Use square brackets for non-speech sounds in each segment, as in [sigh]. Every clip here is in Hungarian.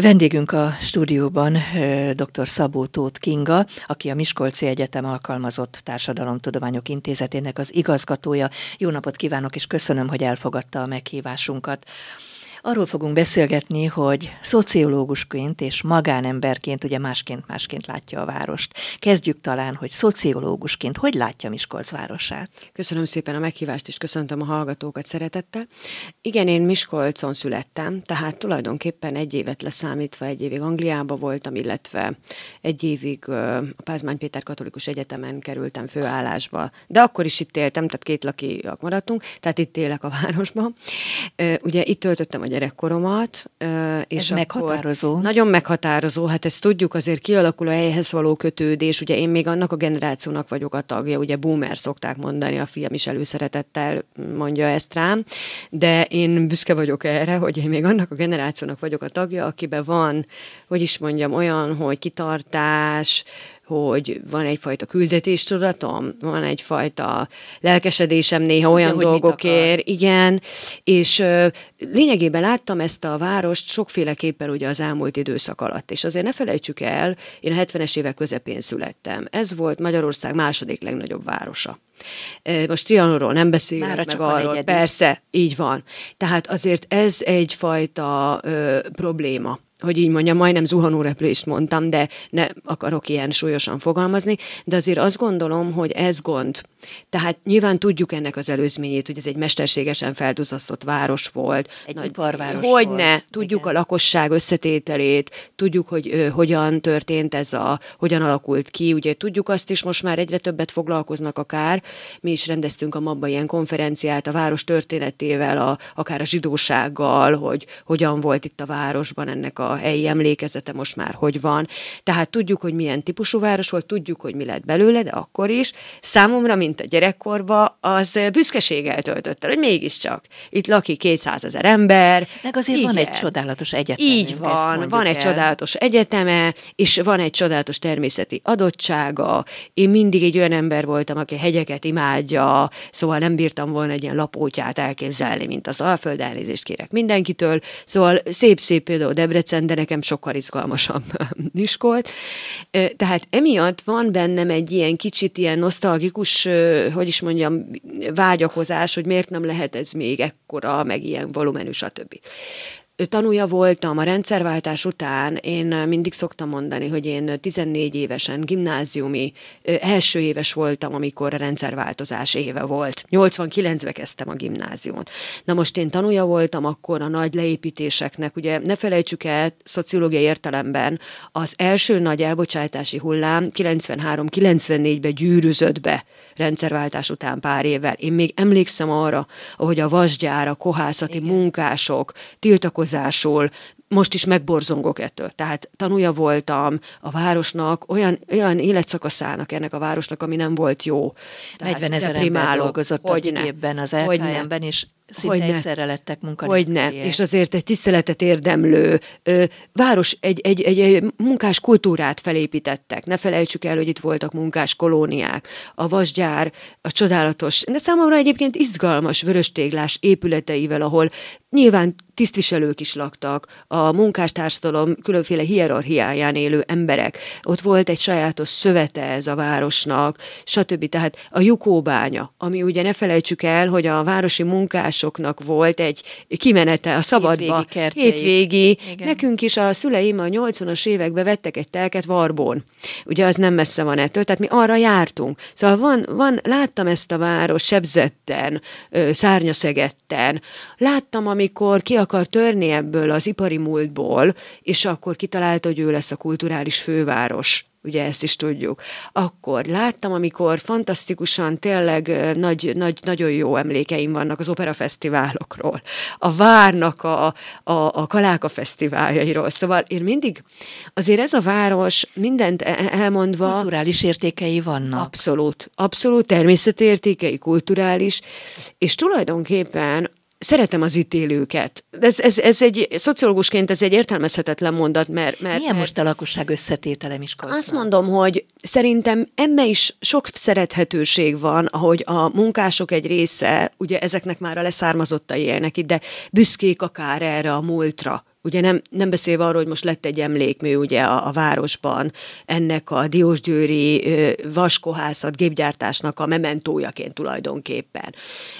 Vendégünk a stúdióban dr. Szabó Tóth Kinga, aki a Miskolci Egyetem Alkalmazott Társadalomtudományok Intézetének az igazgatója. Jó napot kívánok, és köszönöm, hogy elfogadta a meghívásunkat. Arról fogunk beszélgetni, hogy szociológusként és magánemberként ugye másként-másként látja a várost. Kezdjük talán, hogy szociológusként hogy látja Miskolc városát? Köszönöm szépen a meghívást, és köszöntöm a hallgatókat szeretettel. Igen, én Miskolcon születtem, tehát tulajdonképpen egy évet leszámítva egy évig Angliába voltam, illetve egy évig a Pázmány Péter Katolikus Egyetemen kerültem főállásba, de akkor is itt éltem, tehát két lakiak maradtunk, tehát itt élek a városban. Ugye itt töltöttem a gyerekkoromat. És Ez meghatározó. Nagyon meghatározó, hát ezt tudjuk, azért kialakul a helyhez való kötődés, ugye én még annak a generációnak vagyok a tagja, ugye boomer szokták mondani, a fiam is előszeretettel mondja ezt rám, de én büszke vagyok erre, hogy én még annak a generációnak vagyok a tagja, akiben van, hogy is mondjam, olyan, hogy kitartás, hogy van egyfajta küldetéstudatom, van egyfajta lelkesedésem néha olyan dolgokért, igen, és ö, lényegében láttam ezt a várost sokféleképpen ugye az elmúlt időszak alatt, és azért ne felejtsük el, én a 70-es évek közepén születtem. Ez volt Magyarország második legnagyobb városa. Most Trianonról nem beszélek, Mára meg arról, persze, így van. Tehát azért ez egyfajta ö, probléma hogy így mondjam, majdnem zuhanóreplést mondtam, de ne akarok ilyen súlyosan fogalmazni, de azért azt gondolom, hogy ez gond. Tehát nyilván tudjuk ennek az előzményét, hogy ez egy mesterségesen felduzasztott város volt. Egy nagy, iparváros Hogy volt. ne, tudjuk Igen. a lakosság összetételét, tudjuk, hogy ö, hogyan történt ez a, hogyan alakult ki, ugye tudjuk azt is, most már egyre többet foglalkoznak akár, mi is rendeztünk a mabba ilyen konferenciát a város történetével, a, akár a zsidósággal, hogy hogyan volt itt a városban ennek a a helyi emlékezete most már hogy van. Tehát tudjuk, hogy milyen típusú város volt, tudjuk, hogy mi lett belőle, de akkor is számomra, mint a gyerekkorba, az büszkeséggel töltött el, hogy mégiscsak itt lakik 200 ezer ember. Meg azért igen. van egy csodálatos egyetem. Így van, van egy el. csodálatos egyeteme, és van egy csodálatos természeti adottsága. Én mindig egy olyan ember voltam, aki hegyeket imádja, szóval nem bírtam volna egy ilyen lapótyát elképzelni, mint az Alföld, elnézést kérek mindenkitől. Szóval szép-szép például Debrecen, Debrecen, de nekem sokkal izgalmasabb [laughs] Niskolt. Tehát emiatt van bennem egy ilyen kicsit ilyen nosztalgikus, hogy is mondjam, vágyakozás, hogy miért nem lehet ez még ekkora, meg ilyen volumenű, stb tanúja voltam a rendszerváltás után, én mindig szoktam mondani, hogy én 14 évesen gimnáziumi első éves voltam, amikor a rendszerváltozás éve volt. 89-ben kezdtem a gimnáziumot. Na most én tanúja voltam akkor a nagy leépítéseknek, ugye ne felejtsük el, szociológiai értelemben az első nagy elbocsátási hullám 93-94-ben gyűrűzött be rendszerváltás után pár évvel. Én még emlékszem arra, ahogy a vasgyár, a kohászati Igen. munkások tiltakozásul most is megborzongok ettől. Tehát tanúja voltam a városnak, olyan, olyan életszakaszának ennek a városnak, ami nem volt jó. 40 ezer ember dolgozott hogy a évben az LKM-ben, és Szinte hogy egyszerre lettek munkanélküliek. Hogy ne, és azért egy tiszteletet érdemlő ö, város, egy, egy, egy, egy munkás kultúrát felépítettek. Ne felejtsük el, hogy itt voltak munkás kolóniák, a vasgyár, a csodálatos, de számomra egyébként izgalmas vöröstéglás épületeivel, ahol nyilván tisztviselők is laktak, a munkástársadalom különféle hierarchiáján élő emberek. Ott volt egy sajátos szövete ez a városnak, stb. Tehát a Jukóbánya, ami ugye ne felejtsük el, hogy a városi munkásoknak volt egy kimenete a szabadba, hétvégi, hétvégi. Nekünk is a szüleim a 80-as években vettek egy telket Varbón. Ugye az nem messze van ettől, tehát mi arra jártunk. Szóval van, van láttam ezt a város sebzetten, szárnyaszegetten. Láttam, amikor ki akar törni ebből az ipari múltból, és akkor kitalálta, hogy ő lesz a kulturális főváros ugye ezt is tudjuk. Akkor láttam, amikor fantasztikusan, tényleg nagy, nagy, nagyon jó emlékeim vannak az operafesztiválokról, a Várnak a, a, a Kaláka fesztiváljairól. Szóval én mindig, azért ez a város mindent e, e, elmondva... Kulturális értékei vannak. Abszolút, abszolút természeti értékei, kulturális, és tulajdonképpen szeretem az ítélőket. Ez, ez, ez egy, szociológusként ez egy értelmezhetetlen mondat, mert... mert Milyen mert, most a lakosság összetétele Miskolcban? Azt mondom, hogy szerintem emme is sok szerethetőség van, ahogy a munkások egy része, ugye ezeknek már a leszármazottai élnek itt, de büszkék akár erre a múltra, Ugye nem, nem beszélve arról, hogy most lett egy emlékmű ugye a, a városban, ennek a Diósgyőri vaskohászat gépgyártásnak a mementójaként tulajdonképpen.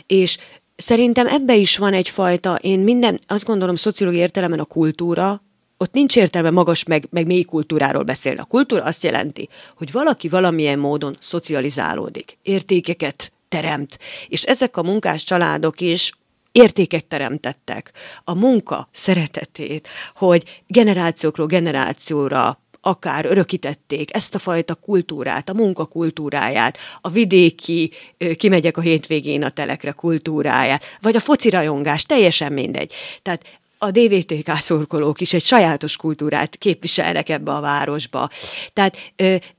És szerintem ebbe is van egyfajta, én minden, azt gondolom szociológiai értelemben a kultúra, ott nincs értelme magas meg, meg mély kultúráról beszélni. A kultúra azt jelenti, hogy valaki valamilyen módon szocializálódik, értékeket teremt, és ezek a munkás családok is értéket teremtettek. A munka szeretetét, hogy generációkról generációra akár örökítették ezt a fajta kultúrát, a munkakultúráját, a vidéki, kimegyek a hétvégén a telekre kultúráját, vagy a foci rajongás, teljesen mindegy. Tehát a DVTK szurkolók is egy sajátos kultúrát képviselnek ebbe a városba. Tehát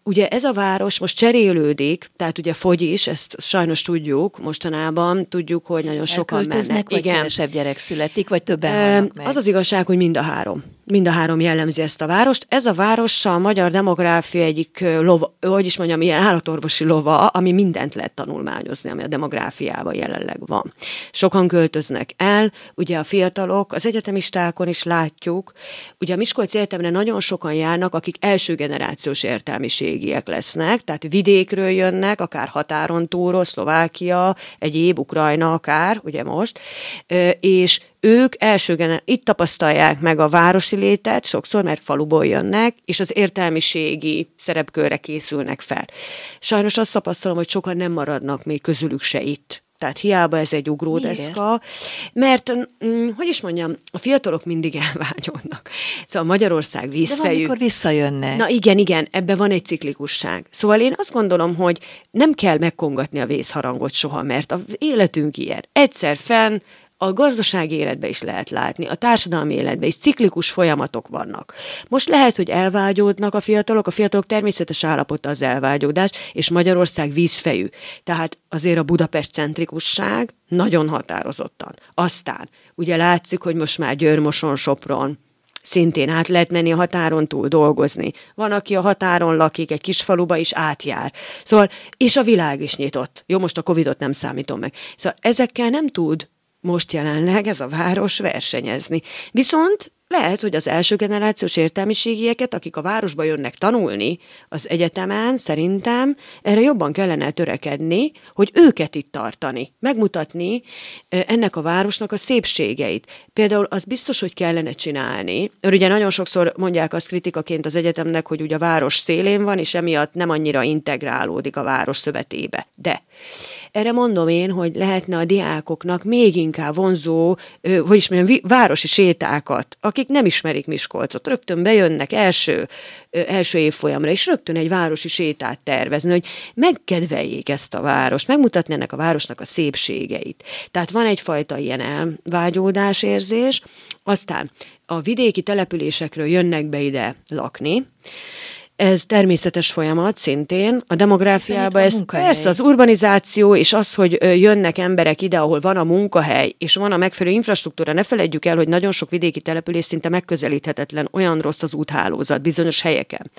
ugye ez a város most cserélődik, tehát ugye fogy is, ezt sajnos tudjuk mostanában, tudjuk, hogy nagyon sokan mennek. vagy Igen. kevesebb gyerek születik, vagy többen Az az igazság, hogy mind a három mind a három jellemzi ezt a várost. Ez a város a magyar demográfia egyik lova, hogy is mondjam, ilyen állatorvosi lova, ami mindent lehet tanulmányozni, ami a demográfiában jelenleg van. Sokan költöznek el, ugye a fiatalok, az egyetemistákon is látjuk, ugye a Miskolci Egyetemre nagyon sokan járnak, akik első generációs értelmiségiek lesznek, tehát vidékről jönnek, akár határon túlról, Szlovákia, egyéb, Ukrajna akár, ugye most, és ők elsőgen itt tapasztalják meg a városi létet, sokszor, mert faluból jönnek, és az értelmiségi szerepkörre készülnek fel. Sajnos azt tapasztalom, hogy sokan nem maradnak még közülük se itt. Tehát hiába ez egy ugródeszka, mert, mm, hogy is mondjam, a fiatalok mindig elvágyódnak. Szóval Magyarország vízfejű. De visszajönne. Na igen, igen, ebben van egy ciklikusság. Szóval én azt gondolom, hogy nem kell megkongatni a vészharangot soha, mert az életünk ilyen. Egyszer fenn, a gazdasági életbe is lehet látni, a társadalmi életbe is ciklikus folyamatok vannak. Most lehet, hogy elvágyódnak a fiatalok, a fiatalok természetes állapota az elvágyódás, és Magyarország vízfejű. Tehát azért a Budapest centrikusság nagyon határozottan. Aztán ugye látszik, hogy most már Győrmoson, Sopron, szintén át lehet menni a határon túl dolgozni. Van, aki a határon lakik, egy kis faluba is átjár. Szóval, és a világ is nyitott. Jó, most a Covidot nem számítom meg. Szóval ezekkel nem tud most jelenleg ez a város versenyezni. Viszont lehet, hogy az első generációs értelmiségieket, akik a városba jönnek tanulni az egyetemen, szerintem erre jobban kellene törekedni, hogy őket itt tartani, megmutatni ennek a városnak a szépségeit. Például az biztos, hogy kellene csinálni. Ugye nagyon sokszor mondják azt kritikaként az egyetemnek, hogy ugye a város szélén van, és emiatt nem annyira integrálódik a város szövetébe. De erre mondom én, hogy lehetne a diákoknak még inkább vonzó, hogy is mondjam, városi sétákat, akik nem ismerik Miskolcot, rögtön bejönnek első, első évfolyamra, és rögtön egy városi sétát tervezni, hogy megkedveljék ezt a várost, megmutatni ennek a városnak a szépségeit. Tehát van egyfajta ilyen elvágyódás érzés, aztán a vidéki településekről jönnek be ide lakni, ez természetes folyamat szintén. A demográfiában ez persze az urbanizáció és az, hogy jönnek emberek ide, ahol van a munkahely, és van a megfelelő infrastruktúra. Ne felejtjük el, hogy nagyon sok vidéki település szinte megközelíthetetlen, olyan rossz az úthálózat bizonyos helyeken.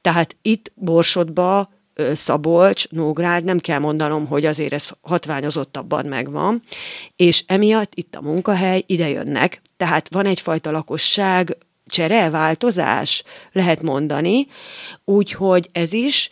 Tehát itt Borsodba Szabolcs, Nógrád, nem kell mondanom, hogy azért ez hatványozottabban megvan, és emiatt itt a munkahely, ide jönnek, tehát van egyfajta lakosság csere, változás, lehet mondani, úgyhogy ez is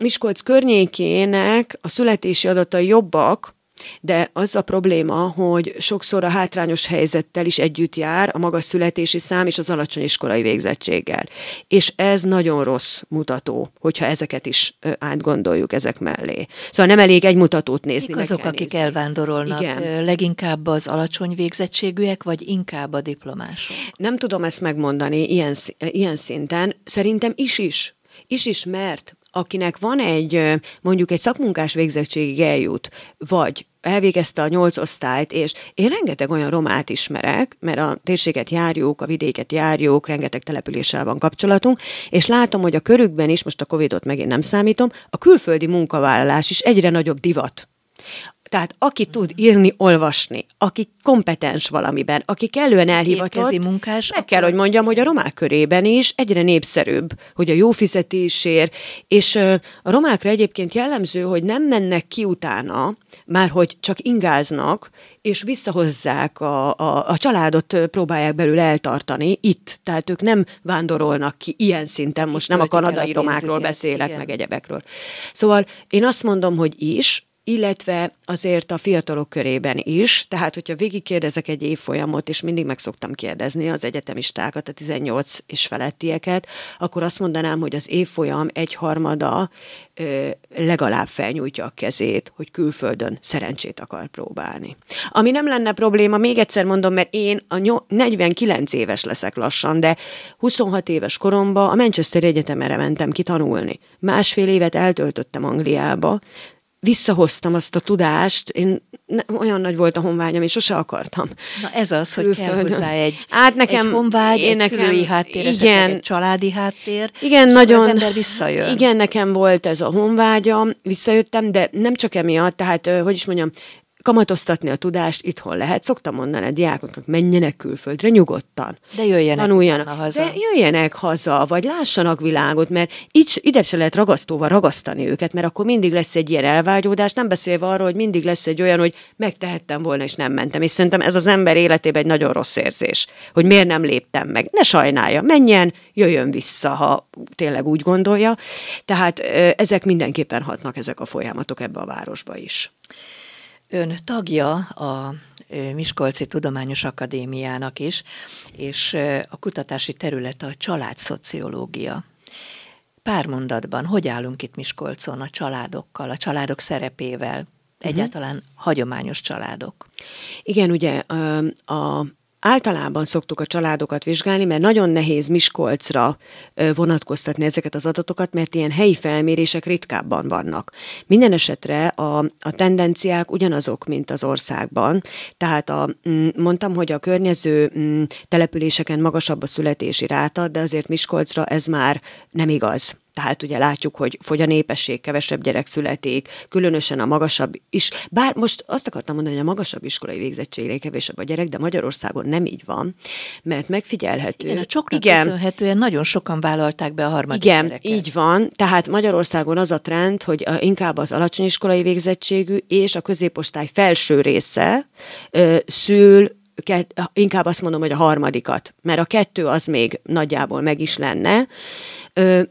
Miskolc környékének a születési adatai jobbak, de az a probléma, hogy sokszor a hátrányos helyzettel is együtt jár a magas születési szám és az alacsony iskolai végzettséggel. És ez nagyon rossz mutató, hogyha ezeket is átgondoljuk ezek mellé. Szóval nem elég egy mutatót nézni. Mik azok, akik nézni. elvándorolnak? Igen. Leginkább az alacsony végzettségűek, vagy inkább a diplomások? Nem tudom ezt megmondani ilyen, ilyen szinten. Szerintem is is. Is is, mert akinek van egy, mondjuk egy szakmunkás végzettségig eljut, vagy elvégezte a nyolc osztályt, és én rengeteg olyan romát ismerek, mert a térséget járjuk, a vidéket járjuk, rengeteg településsel van kapcsolatunk, és látom, hogy a körükben is, most a Covidot megint nem számítom, a külföldi munkavállalás is egyre nagyobb divat Tehát aki tud írni, olvasni, aki kompetens valamiben, aki kellően elhivatott, Étkezi munkás, meg kell, hogy mondjam, hogy a romák körében is egyre népszerűbb, hogy a jó fizetésért, és a romákra egyébként jellemző, hogy nem mennek ki utána, már hogy csak ingáznak, és visszahozzák a, a, a családot, próbálják belül eltartani itt. Tehát ők nem vándorolnak ki ilyen szinten, most nem a kanadai a romákról beszélek, igen. meg egyebekről. Szóval én azt mondom, hogy is, illetve azért a fiatalok körében is, tehát hogyha végigkérdezek egy évfolyamot, és mindig meg szoktam kérdezni az egyetemistákat, a 18 és felettieket, akkor azt mondanám, hogy az évfolyam egyharmada ö, legalább felnyújtja a kezét, hogy külföldön szerencsét akar próbálni. Ami nem lenne probléma, még egyszer mondom, mert én a 49 éves leszek lassan, de 26 éves koromban a Manchester Egyetemre mentem ki tanulni. Másfél évet eltöltöttem Angliába, visszahoztam azt a tudást, én ne, olyan nagy volt a honvágyam, és sose akartam. Na ez az, hogy Külföldön. kell hozzá egy, hát nekem, egy honvágy, én egy nekem, szülői háttér, igen, egy családi háttér, igen, és nagyon, az ember visszajön. Igen, nekem volt ez a honvágyam, visszajöttem, de nem csak emiatt, tehát, hogy is mondjam, kamatoztatni a tudást itthon lehet. Szoktam mondani a diákoknak, menjenek külföldre nyugodtan. De jöjjenek tanuljanak. haza. De jöjjenek haza, vagy lássanak világot, mert így, ide se lehet ragasztóval ragasztani őket, mert akkor mindig lesz egy ilyen elvágyódás, nem beszélve arról, hogy mindig lesz egy olyan, hogy megtehettem volna, és nem mentem. És szerintem ez az ember életében egy nagyon rossz érzés, hogy miért nem léptem meg. Ne sajnálja, menjen, jöjjön vissza, ha tényleg úgy gondolja. Tehát ezek mindenképpen hatnak ezek a folyamatok ebbe a városba is. Ön tagja a Miskolci Tudományos Akadémiának is, és a kutatási terület a családszociológia. Pár mondatban, hogy állunk itt Miskolcon a családokkal, a családok szerepével, uh-huh. egyáltalán hagyományos családok? Igen, ugye a Általában szoktuk a családokat vizsgálni, mert nagyon nehéz Miskolcra vonatkoztatni ezeket az adatokat, mert ilyen helyi felmérések ritkábban vannak. Minden esetre a, a tendenciák ugyanazok, mint az országban. Tehát a, mm, mondtam, hogy a környező mm, településeken magasabb a születési ráta, de azért Miskolcra ez már nem igaz. Tehát ugye látjuk, hogy fogy a népesség, kevesebb gyerek születik, különösen a magasabb is. Bár most azt akartam mondani, hogy a magasabb iskolai végzettségre kevesebb a gyerek, de Magyarországon nem így van, mert megfigyelhető. Igen, a csoknak igen, köszönhetően nagyon sokan vállalták be a harmadik Igen, gyereket. így van. Tehát Magyarországon az a trend, hogy inkább az alacsony iskolai végzettségű és a középosztály felső része ö, szül inkább azt mondom, hogy a harmadikat, mert a kettő az még nagyjából meg is lenne. Ö,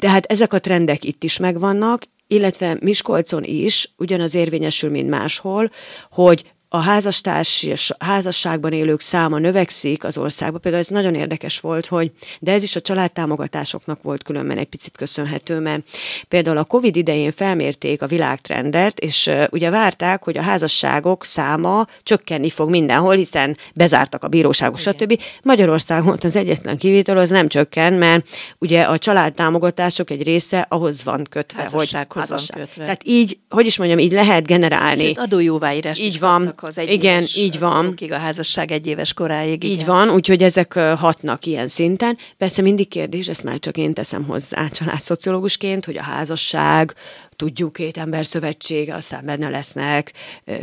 de hát ezek a trendek itt is megvannak, illetve Miskolcon is ugyanaz érvényesül, mint máshol, hogy a házastárs és házasságban élők száma növekszik az országban. Például ez nagyon érdekes volt, hogy de ez is a családtámogatásoknak volt különben egy picit köszönhető, mert például a Covid idején felmérték a világtrendet, és ugye várták, hogy a házasságok száma csökkenni fog mindenhol, hiszen bezártak a bíróságok, Igen. stb. Magyarországon az egyetlen kivétel az nem csökken, mert ugye a családtámogatások egy része ahhoz van kötve, hogy házasság. kötve. Tehát így, hogy is mondjam, így lehet generálni. Sőt, adójóváírás így van az egy Igen, így van. a házasság egy éves koráig. Így igen. van, úgyhogy ezek hatnak ilyen szinten. Persze mindig kérdés, ezt már csak én teszem hozzá családszociológusként, hogy a házasság, tudjuk, két ember szövetsége, aztán benne lesznek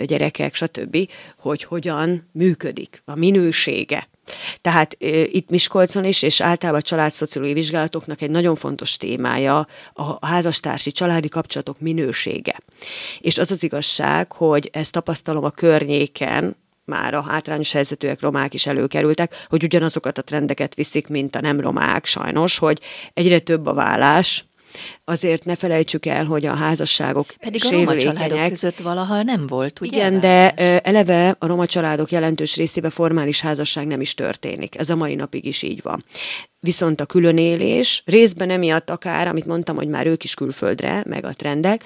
gyerekek, stb., hogy hogyan működik, a minősége. Tehát itt Miskolcon is, és általában a családszociológiai vizsgálatoknak egy nagyon fontos témája a házastársi családi kapcsolatok minősége. És az az igazság, hogy ezt tapasztalom a környéken, már a hátrányos helyzetűek romák is előkerültek, hogy ugyanazokat a trendeket viszik, mint a nem romák sajnos, hogy egyre több a vállás, azért ne felejtsük el, hogy a házasságok Pedig a roma családok között valaha nem volt, ugye? Igen, de eleve a roma családok jelentős részében formális házasság nem is történik. Ez a mai napig is így van. Viszont a különélés, részben emiatt akár, amit mondtam, hogy már ők is külföldre, meg a trendek,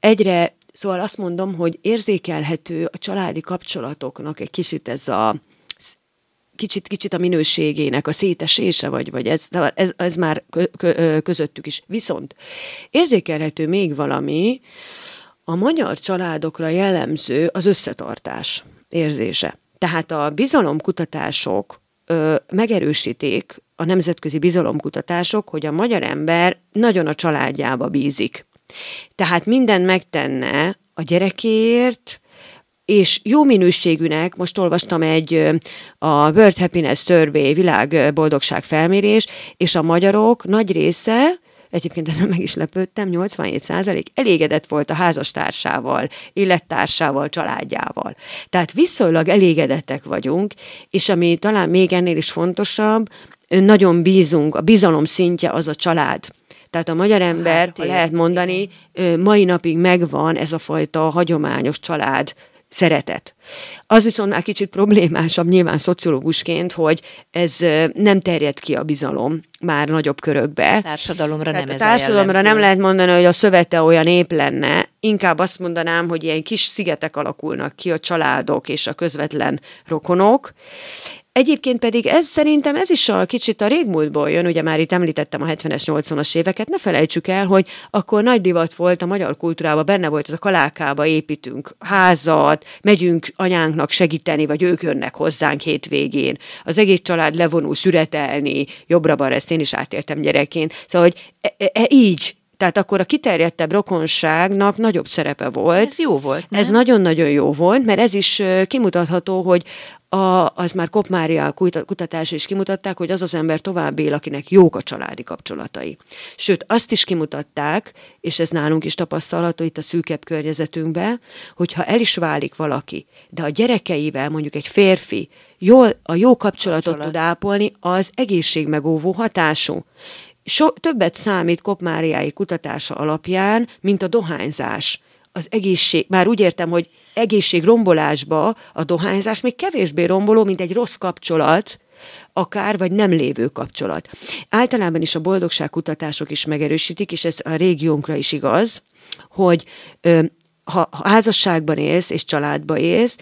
egyre Szóval azt mondom, hogy érzékelhető a családi kapcsolatoknak egy kicsit ez a kicsit, kicsit a minőségének a szétesése, vagy, vagy ez, ez, ez már kö, kö, közöttük is. Viszont érzékelhető még valami, a magyar családokra jellemző az összetartás érzése. Tehát a bizalomkutatások ö, megerősíték, a nemzetközi bizalomkutatások, hogy a magyar ember nagyon a családjába bízik. Tehát minden megtenne a gyerekéért, és jó minőségűnek, most olvastam egy a World Happiness Survey világ boldogság felmérés, és a magyarok nagy része, egyébként ezen meg is lepődtem, 87 százalék elégedett volt a házastársával, élettársával, családjával. Tehát viszonylag elégedettek vagyunk, és ami talán még ennél is fontosabb, nagyon bízunk, a bizalom szintje az a család. Tehát a magyar ember, hát, ha lehet mondani, mai napig megvan ez a fajta hagyományos család szeretet. Az viszont már kicsit problémásabb nyilván szociológusként, hogy ez nem terjed ki a bizalom már nagyobb körökbe. A társadalomra Tehát nem a társadalomra nem lehet mondani, hogy a szövete olyan ép lenne, inkább azt mondanám, hogy ilyen kis szigetek alakulnak ki a családok és a közvetlen rokonok, Egyébként pedig ez szerintem ez is a kicsit a régmúltból jön, ugye már itt említettem a 70-es, 80-as éveket, ne felejtsük el, hogy akkor nagy divat volt a magyar kultúrában, benne volt ez a kalákába építünk házat, megyünk anyánknak segíteni, vagy ők jönnek hozzánk hétvégén. Az egész család levonul süretelni, jobbra-balra, ezt én is átéltem gyerekként. Szóval, hogy e, e, e, így tehát akkor a kiterjedtebb rokonságnak nagyobb szerepe volt. Ez jó volt. Nem? Ez nagyon-nagyon jó volt, mert ez is kimutatható, hogy a, az már Kopmária kutatás is kimutatták, hogy az az ember tovább él, akinek jók a családi kapcsolatai. Sőt, azt is kimutatták, és ez nálunk is tapasztalható itt a szűkebb környezetünkben, hogyha el is válik valaki, de a gyerekeivel mondjuk egy férfi jól, a jó kapcsolatot Kapcsolat. tud ápolni, az egészségmegóvó hatású. So, többet számít Kopmáriái kutatása alapján, mint a dohányzás. Az egészség, már úgy értem, hogy egészségrombolásba a dohányzás még kevésbé romboló, mint egy rossz kapcsolat, akár vagy nem lévő kapcsolat. Általában is a boldogságkutatások is megerősítik, és ez a régiónkra is igaz, hogy ö, ha házasságban élsz és családba élsz,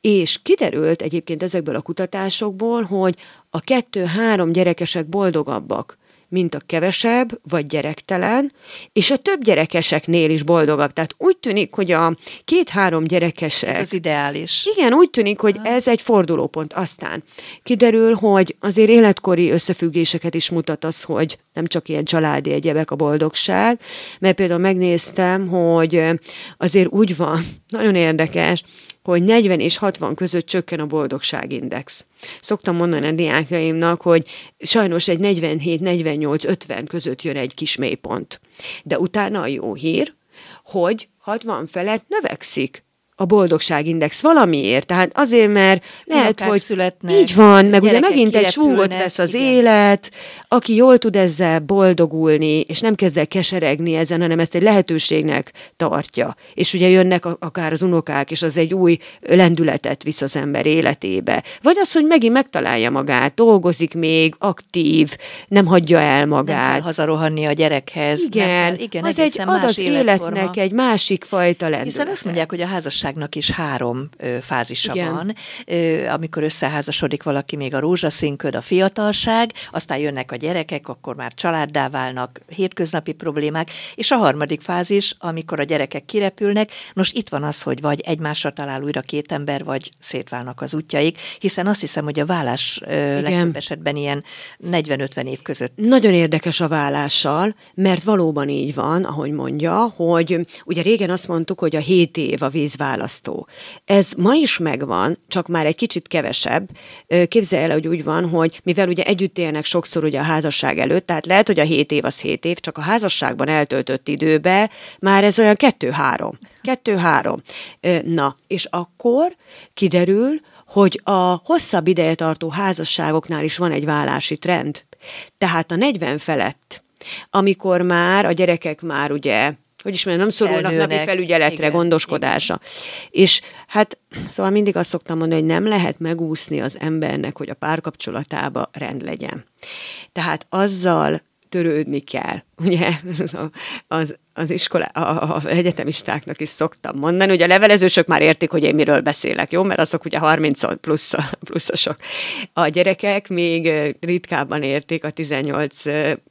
és kiderült egyébként ezekből a kutatásokból, hogy a kettő-három gyerekesek boldogabbak, mint a kevesebb vagy gyerektelen, és a több gyerekeseknél is boldogabb. Tehát úgy tűnik, hogy a két-három gyerekesek... Ez az ideális. Igen, úgy tűnik, hogy ez egy fordulópont. Aztán kiderül, hogy azért életkori összefüggéseket is mutat az, hogy nem csak ilyen családi egyebek a boldogság, mert például megnéztem, hogy azért úgy van, [laughs] nagyon érdekes, hogy 40 és 60 között csökken a boldogságindex. Szoktam mondani a diákjaimnak, hogy sajnos egy 47-48-50 között jön egy kis mélypont. De utána a jó hír, hogy 60 felett növekszik a boldogságindex valamiért. Tehát azért, mert lehet, hogy születnek, így van, meg ugye megint egy súgot vesz az igen. élet, aki jól tud ezzel boldogulni, és nem kezd el keseregni ezen, hanem ezt egy lehetőségnek tartja. És ugye jönnek akár az unokák, és az egy új lendületet visz az ember életébe. Vagy az, hogy megint megtalálja magát, dolgozik még, aktív, nem hagyja el magát. Nem kell hazarohanni a gyerekhez. Igen, kell, igen az egy, ad az életforma. életnek egy másik fajta lendületet. Hiszen azt mondják, hogy a házasság házasságnak is három ö, fázisa Igen. van. Ö, amikor összeházasodik valaki, még a rózsaszínköd, a fiatalság, aztán jönnek a gyerekek, akkor már családdá válnak, hétköznapi problémák, és a harmadik fázis, amikor a gyerekek kirepülnek, nos itt van az, hogy vagy egymásra talál újra két ember, vagy szétválnak az útjaik, hiszen azt hiszem, hogy a vállás ö, legtöbb esetben ilyen 40-50 év között. Nagyon érdekes a vállással, mert valóban így van, ahogy mondja, hogy ugye régen azt mondtuk, hogy a 7 év a vízvállás választó. Ez ma is megvan, csak már egy kicsit kevesebb. Képzelj el, hogy úgy van, hogy mivel ugye együtt élnek sokszor ugye a házasság előtt, tehát lehet, hogy a 7 év az 7 év, csak a házasságban eltöltött időbe már ez olyan kettő-három. Kettő-három. Na, és akkor kiderül, hogy a hosszabb ideje tartó házasságoknál is van egy vállási trend. Tehát a 40 felett, amikor már a gyerekek már ugye hogy is mondjam, nem szorulnak napi felügyeletre, igen, gondoskodásra. Igen. És hát szóval mindig azt szoktam mondani, hogy nem lehet megúszni az embernek, hogy a párkapcsolatába rend legyen. Tehát azzal törődni kell. Ugye [laughs] az, az iskola, az egyetemistáknak is szoktam mondani, hogy a levelezősök már értik, hogy én miről beszélek, jó? Mert azok ugye 30 plusz, pluszosok. A gyerekek még ritkábban értik, a 18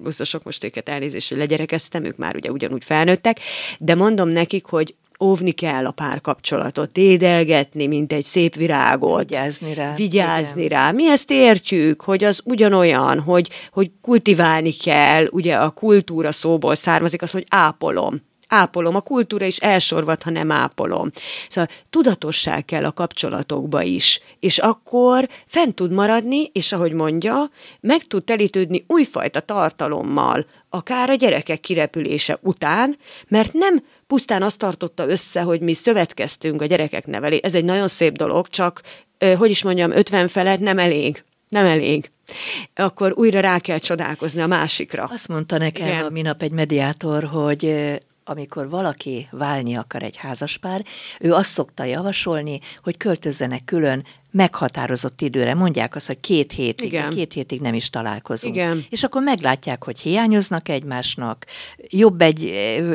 pluszosok, most őket elnézést, hogy legyerekeztem, ők már ugye ugyanúgy felnőttek, de mondom nekik, hogy óvni kell a párkapcsolatot, édelgetni, mint egy szép virágot. Vigyázni rá. Vigyázni igen. rá. Mi ezt értjük, hogy az ugyanolyan, hogy, hogy kultiválni kell, ugye a kultúra szóból származik az, hogy ápolom ápolom. A kultúra is elsorvad, ha nem ápolom. Szóval tudatosság kell a kapcsolatokba is, és akkor fent tud maradni, és ahogy mondja, meg tud telítődni újfajta tartalommal, akár a gyerekek kirepülése után, mert nem pusztán azt tartotta össze, hogy mi szövetkeztünk a gyerekek nevelé. Ez egy nagyon szép dolog, csak, hogy is mondjam, 50 felett nem elég. Nem elég akkor újra rá kell csodálkozni a másikra. Azt mondta nekem Igen. a minap egy mediátor, hogy amikor valaki válni akar egy házaspár, ő azt szokta javasolni, hogy költözzenek külön meghatározott időre. Mondják azt, hogy két hétig, Igen. két hétig nem is találkozunk. Igen. És akkor meglátják, hogy hiányoznak egymásnak, jobb egy,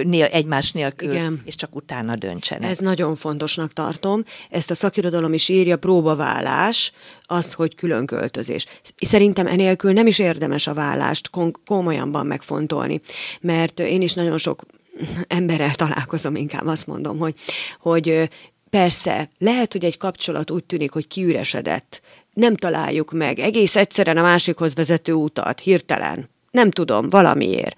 nél, egymás nélkül, Igen. és csak utána döntsenek. Ez nagyon fontosnak tartom. Ezt a szakirodalom is írja, próbaválás, az, hogy külön költözés. Szerintem enélkül nem is érdemes a vállást komolyanban megfontolni, mert én is nagyon sok emberrel találkozom, inkább azt mondom, hogy, hogy persze, lehet, hogy egy kapcsolat úgy tűnik, hogy kiüresedett, nem találjuk meg egész egyszerűen a másikhoz vezető utat, hirtelen. Nem tudom, valamiért.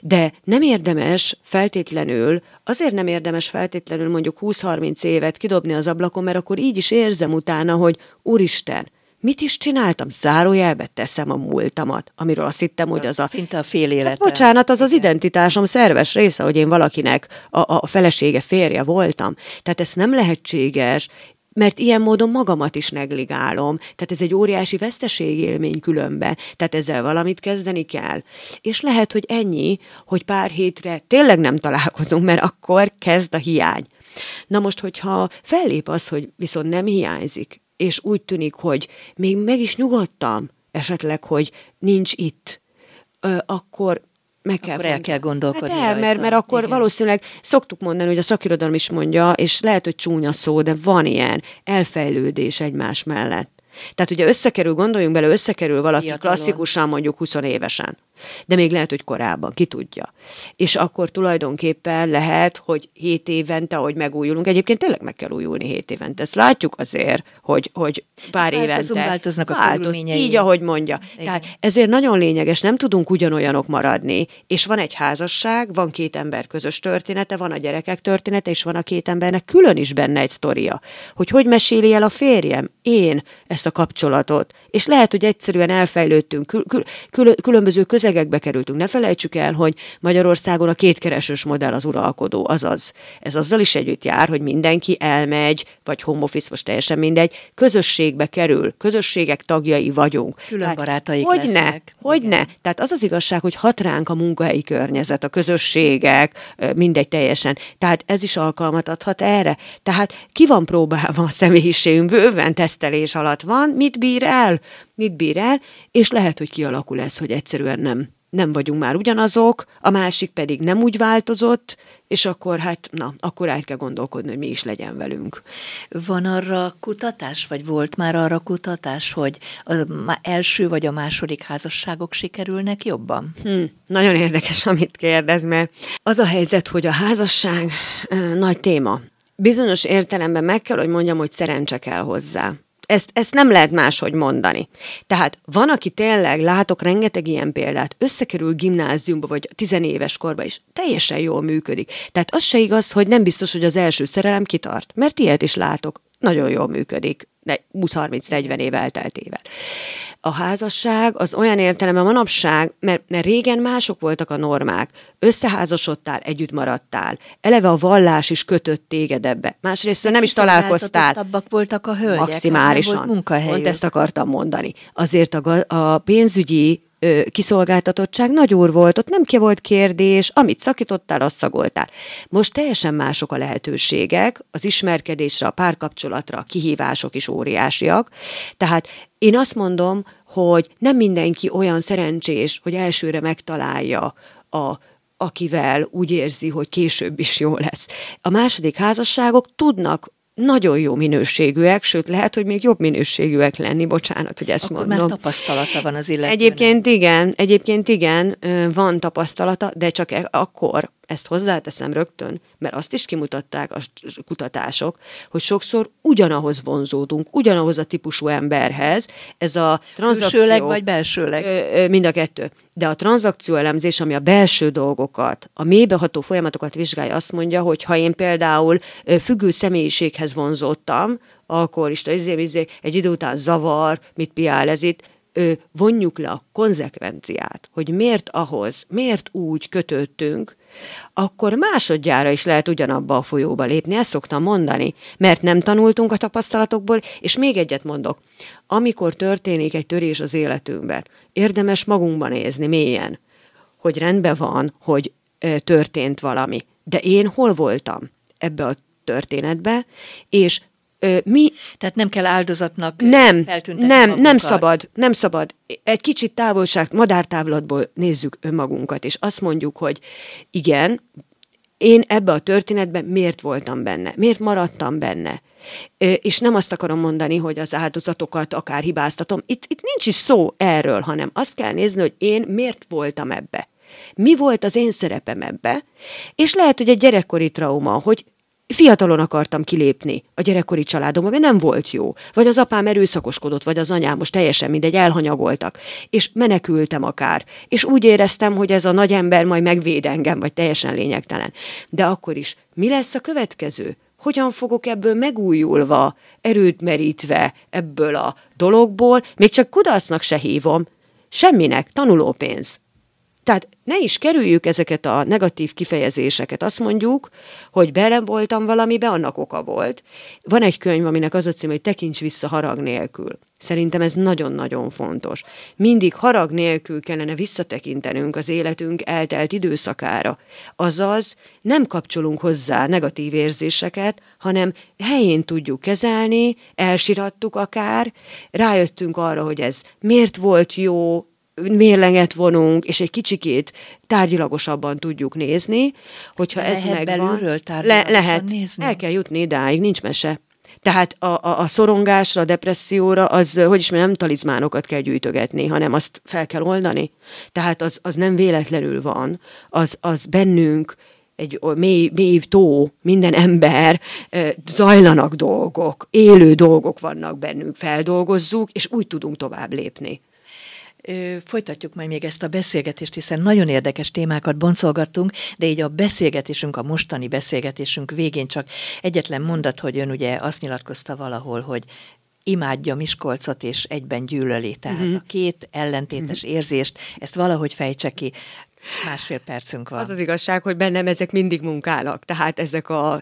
De nem érdemes feltétlenül, azért nem érdemes feltétlenül mondjuk 20-30 évet kidobni az ablakon, mert akkor így is érzem utána, hogy úristen, Mit is csináltam? Zárójelbe teszem a múltamat, amiről azt hittem, hogy az a... Szinte a fél életem. Hát, bocsánat, az az identitásom szerves része, hogy én valakinek a, a felesége, férje voltam. Tehát ez nem lehetséges, mert ilyen módon magamat is negligálom. Tehát ez egy óriási veszteségélmény különben. Tehát ezzel valamit kezdeni kell. És lehet, hogy ennyi, hogy pár hétre tényleg nem találkozunk, mert akkor kezd a hiány. Na most, hogyha fellép az, hogy viszont nem hiányzik, és úgy tűnik, hogy még meg is nyugodtam, esetleg, hogy nincs itt, ö, akkor meg kell akkor el kell gondolkodni. Hát el, mert, mert akkor Igen. valószínűleg szoktuk mondani, hogy a szakirodalom is mondja, és lehet, hogy csúnya szó, de van ilyen elfejlődés egymás mellett. Tehát ugye összekerül, gondoljunk bele, összekerül valaki Fiatalon. klasszikusan mondjuk 20 évesen de még lehet, hogy korábban, ki tudja. És akkor tulajdonképpen lehet, hogy 7 évente, ahogy megújulunk, egyébként tényleg meg kell újulni 7 évente. Ezt látjuk azért, hogy, hogy pár Változunk, évente. Változnak a változ, Így, ahogy mondja. Igen. Tehát ezért nagyon lényeges, nem tudunk ugyanolyanok maradni, és van egy házasság, van két ember közös története, van a gyerekek története, és van a két embernek külön is benne egy sztoria. Hogy hogy meséli el a férjem, én ezt a kapcsolatot. És lehet, hogy egyszerűen elfejlődtünk, kül- kül- különböző közeg közegekbe kerültünk. Ne felejtsük el, hogy Magyarországon a kétkeresős modell az uralkodó, azaz. Ez azzal is együtt jár, hogy mindenki elmegy, vagy home office, most teljesen mindegy, közösségbe kerül, közösségek tagjai vagyunk. Külön barátaik hogy lesznek. Ne, hogy ne. Tehát az az igazság, hogy hat ránk a munkahelyi környezet, a közösségek, mindegy teljesen. Tehát ez is alkalmat adhat erre. Tehát ki van próbálva a személyiségünk, bőven tesztelés alatt van, mit bír el? Mit bír el, és lehet, hogy kialakul ez, hogy egyszerűen nem, nem vagyunk már ugyanazok, a másik pedig nem úgy változott, és akkor hát, na, akkor át kell gondolkodni, hogy mi is legyen velünk. Van arra kutatás, vagy volt már arra kutatás, hogy az első vagy a második házasságok sikerülnek jobban? Hm, nagyon érdekes, amit kérdez, mert az a helyzet, hogy a házasság nagy téma. Bizonyos értelemben meg kell, hogy mondjam, hogy szerencse kell hozzá. Ezt, ezt nem lehet máshogy mondani. Tehát van, aki tényleg, látok rengeteg ilyen példát, összekerül gimnáziumba, vagy tizenéves korba is, teljesen jól működik. Tehát az se igaz, hogy nem biztos, hogy az első szerelem kitart, mert ilyet is látok. Nagyon jól működik, 20-30-40 év elteltével a házasság az olyan értelemben manapság, mert, mert régen mások voltak a normák. Összeházasodtál, együtt maradtál. Eleve a vallás is kötött téged ebbe. Másrészt nem is találkoztál. voltak a hölgyek, maximálisan. Volt Pont ezt akartam mondani. Azért a, a pénzügyi ö, kiszolgáltatottság nagy úr volt, ott nem ki volt kérdés, amit szakítottál, azt szagoltál. Most teljesen mások a lehetőségek, az ismerkedésre, a párkapcsolatra, a kihívások is óriásiak. Tehát én azt mondom, hogy nem mindenki olyan szerencsés, hogy elsőre megtalálja a akivel úgy érzi, hogy később is jó lesz. A második házasságok tudnak nagyon jó minőségűek, sőt lehet, hogy még jobb minőségűek lenni, bocsánat, hogy ezt Akkor mondom. már tapasztalata van az illetőnek. Egyébként igen, egyébként igen, van tapasztalata, de csak e- akkor, ezt hozzáteszem rögtön, mert azt is kimutatták a kutatások, hogy sokszor ugyanahoz vonzódunk, ugyanahoz a típusú emberhez, ez a tranzakció... Külsőleg vagy belsőleg? Mind a kettő. De a tranzakció elemzés, ami a belső dolgokat, a mélybeható folyamatokat vizsgálja, azt mondja, hogy ha én például függő személyiséghez vonzottam, alkoholista, izé, izé, egy idő után zavar, mit piál ez itt, vonjuk le a konzekvenciát, hogy miért ahhoz, miért úgy kötöttünk, akkor másodjára is lehet ugyanabba a folyóba lépni, ezt szoktam mondani, mert nem tanultunk a tapasztalatokból, és még egyet mondok, amikor történik egy törés az életünkben, érdemes magunkban nézni mélyen, hogy rendben van, hogy történt valami, de én hol voltam ebbe a történetbe, és mi... Tehát nem kell áldozatnak Nem, nem, nem szabad, nem szabad. Egy kicsit távolság, madártávlatból nézzük önmagunkat, és azt mondjuk, hogy igen, én ebbe a történetben miért voltam benne, miért maradtam benne. És nem azt akarom mondani, hogy az áldozatokat akár hibáztatom. Itt, itt nincs is szó erről, hanem azt kell nézni, hogy én miért voltam ebbe. Mi volt az én szerepem ebbe? És lehet, hogy egy gyerekkori trauma, hogy fiatalon akartam kilépni a gyerekkori családomban, mert nem volt jó. Vagy az apám erőszakoskodott, vagy az anyám, most teljesen mindegy, elhanyagoltak. És menekültem akár. És úgy éreztem, hogy ez a nagy ember majd megvéd engem, vagy teljesen lényegtelen. De akkor is, mi lesz a következő? Hogyan fogok ebből megújulva, erőt merítve ebből a dologból, még csak kudarcnak se hívom, semminek, tanulópénz. Tehát ne is kerüljük ezeket a negatív kifejezéseket. Azt mondjuk, hogy bele voltam valamibe, annak oka volt. Van egy könyv, aminek az a cím, hogy tekints vissza harag nélkül. Szerintem ez nagyon-nagyon fontos. Mindig harag nélkül kellene visszatekintenünk az életünk eltelt időszakára. Azaz nem kapcsolunk hozzá negatív érzéseket, hanem helyén tudjuk kezelni, elsirattuk akár, rájöttünk arra, hogy ez miért volt jó, mérleget vonunk, és egy kicsikét tárgyilagosabban tudjuk nézni, hogyha ez lehet megvan. belülről le, lehet, nézni? el kell jutni idáig, nincs mese. Tehát a, a, a szorongásra, a depresszióra, az, hogy is nem talizmánokat kell gyűjtögetni, hanem azt fel kell oldani. Tehát az, az nem véletlenül van, az, az bennünk egy mély, mély tó, minden ember, zajlanak dolgok, élő dolgok vannak bennünk, feldolgozzuk, és úgy tudunk tovább lépni. Folytatjuk majd még ezt a beszélgetést, hiszen nagyon érdekes témákat boncolgattunk, de így a beszélgetésünk, a mostani beszélgetésünk végén csak egyetlen mondat, hogy ön ugye azt nyilatkozta valahol, hogy imádja Miskolcot, és egyben gyűlöli. Tehát uh-huh. a két ellentétes uh-huh. érzést, ezt valahogy fejtse ki. Másfél percünk van. Az az igazság, hogy bennem ezek mindig munkálnak, tehát ezek a,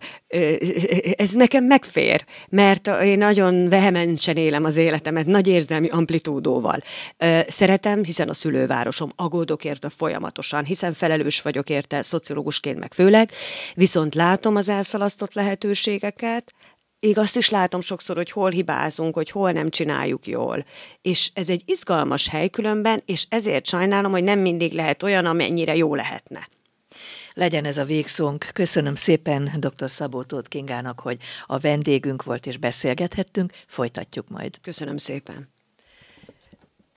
ez nekem megfér, mert én nagyon vehemensen élem az életemet, nagy érzelmi amplitúdóval. Szeretem, hiszen a szülővárosom, aggódok érte folyamatosan, hiszen felelős vagyok érte, szociológusként meg főleg, viszont látom az elszalasztott lehetőségeket, Ég azt is látom sokszor, hogy hol hibázunk, hogy hol nem csináljuk jól. És ez egy izgalmas hely különben, és ezért sajnálom, hogy nem mindig lehet olyan, amennyire jó lehetne. Legyen ez a végszónk. Köszönöm szépen dr. Szabó Tóth Kingának, hogy a vendégünk volt és beszélgethettünk. Folytatjuk majd. Köszönöm szépen.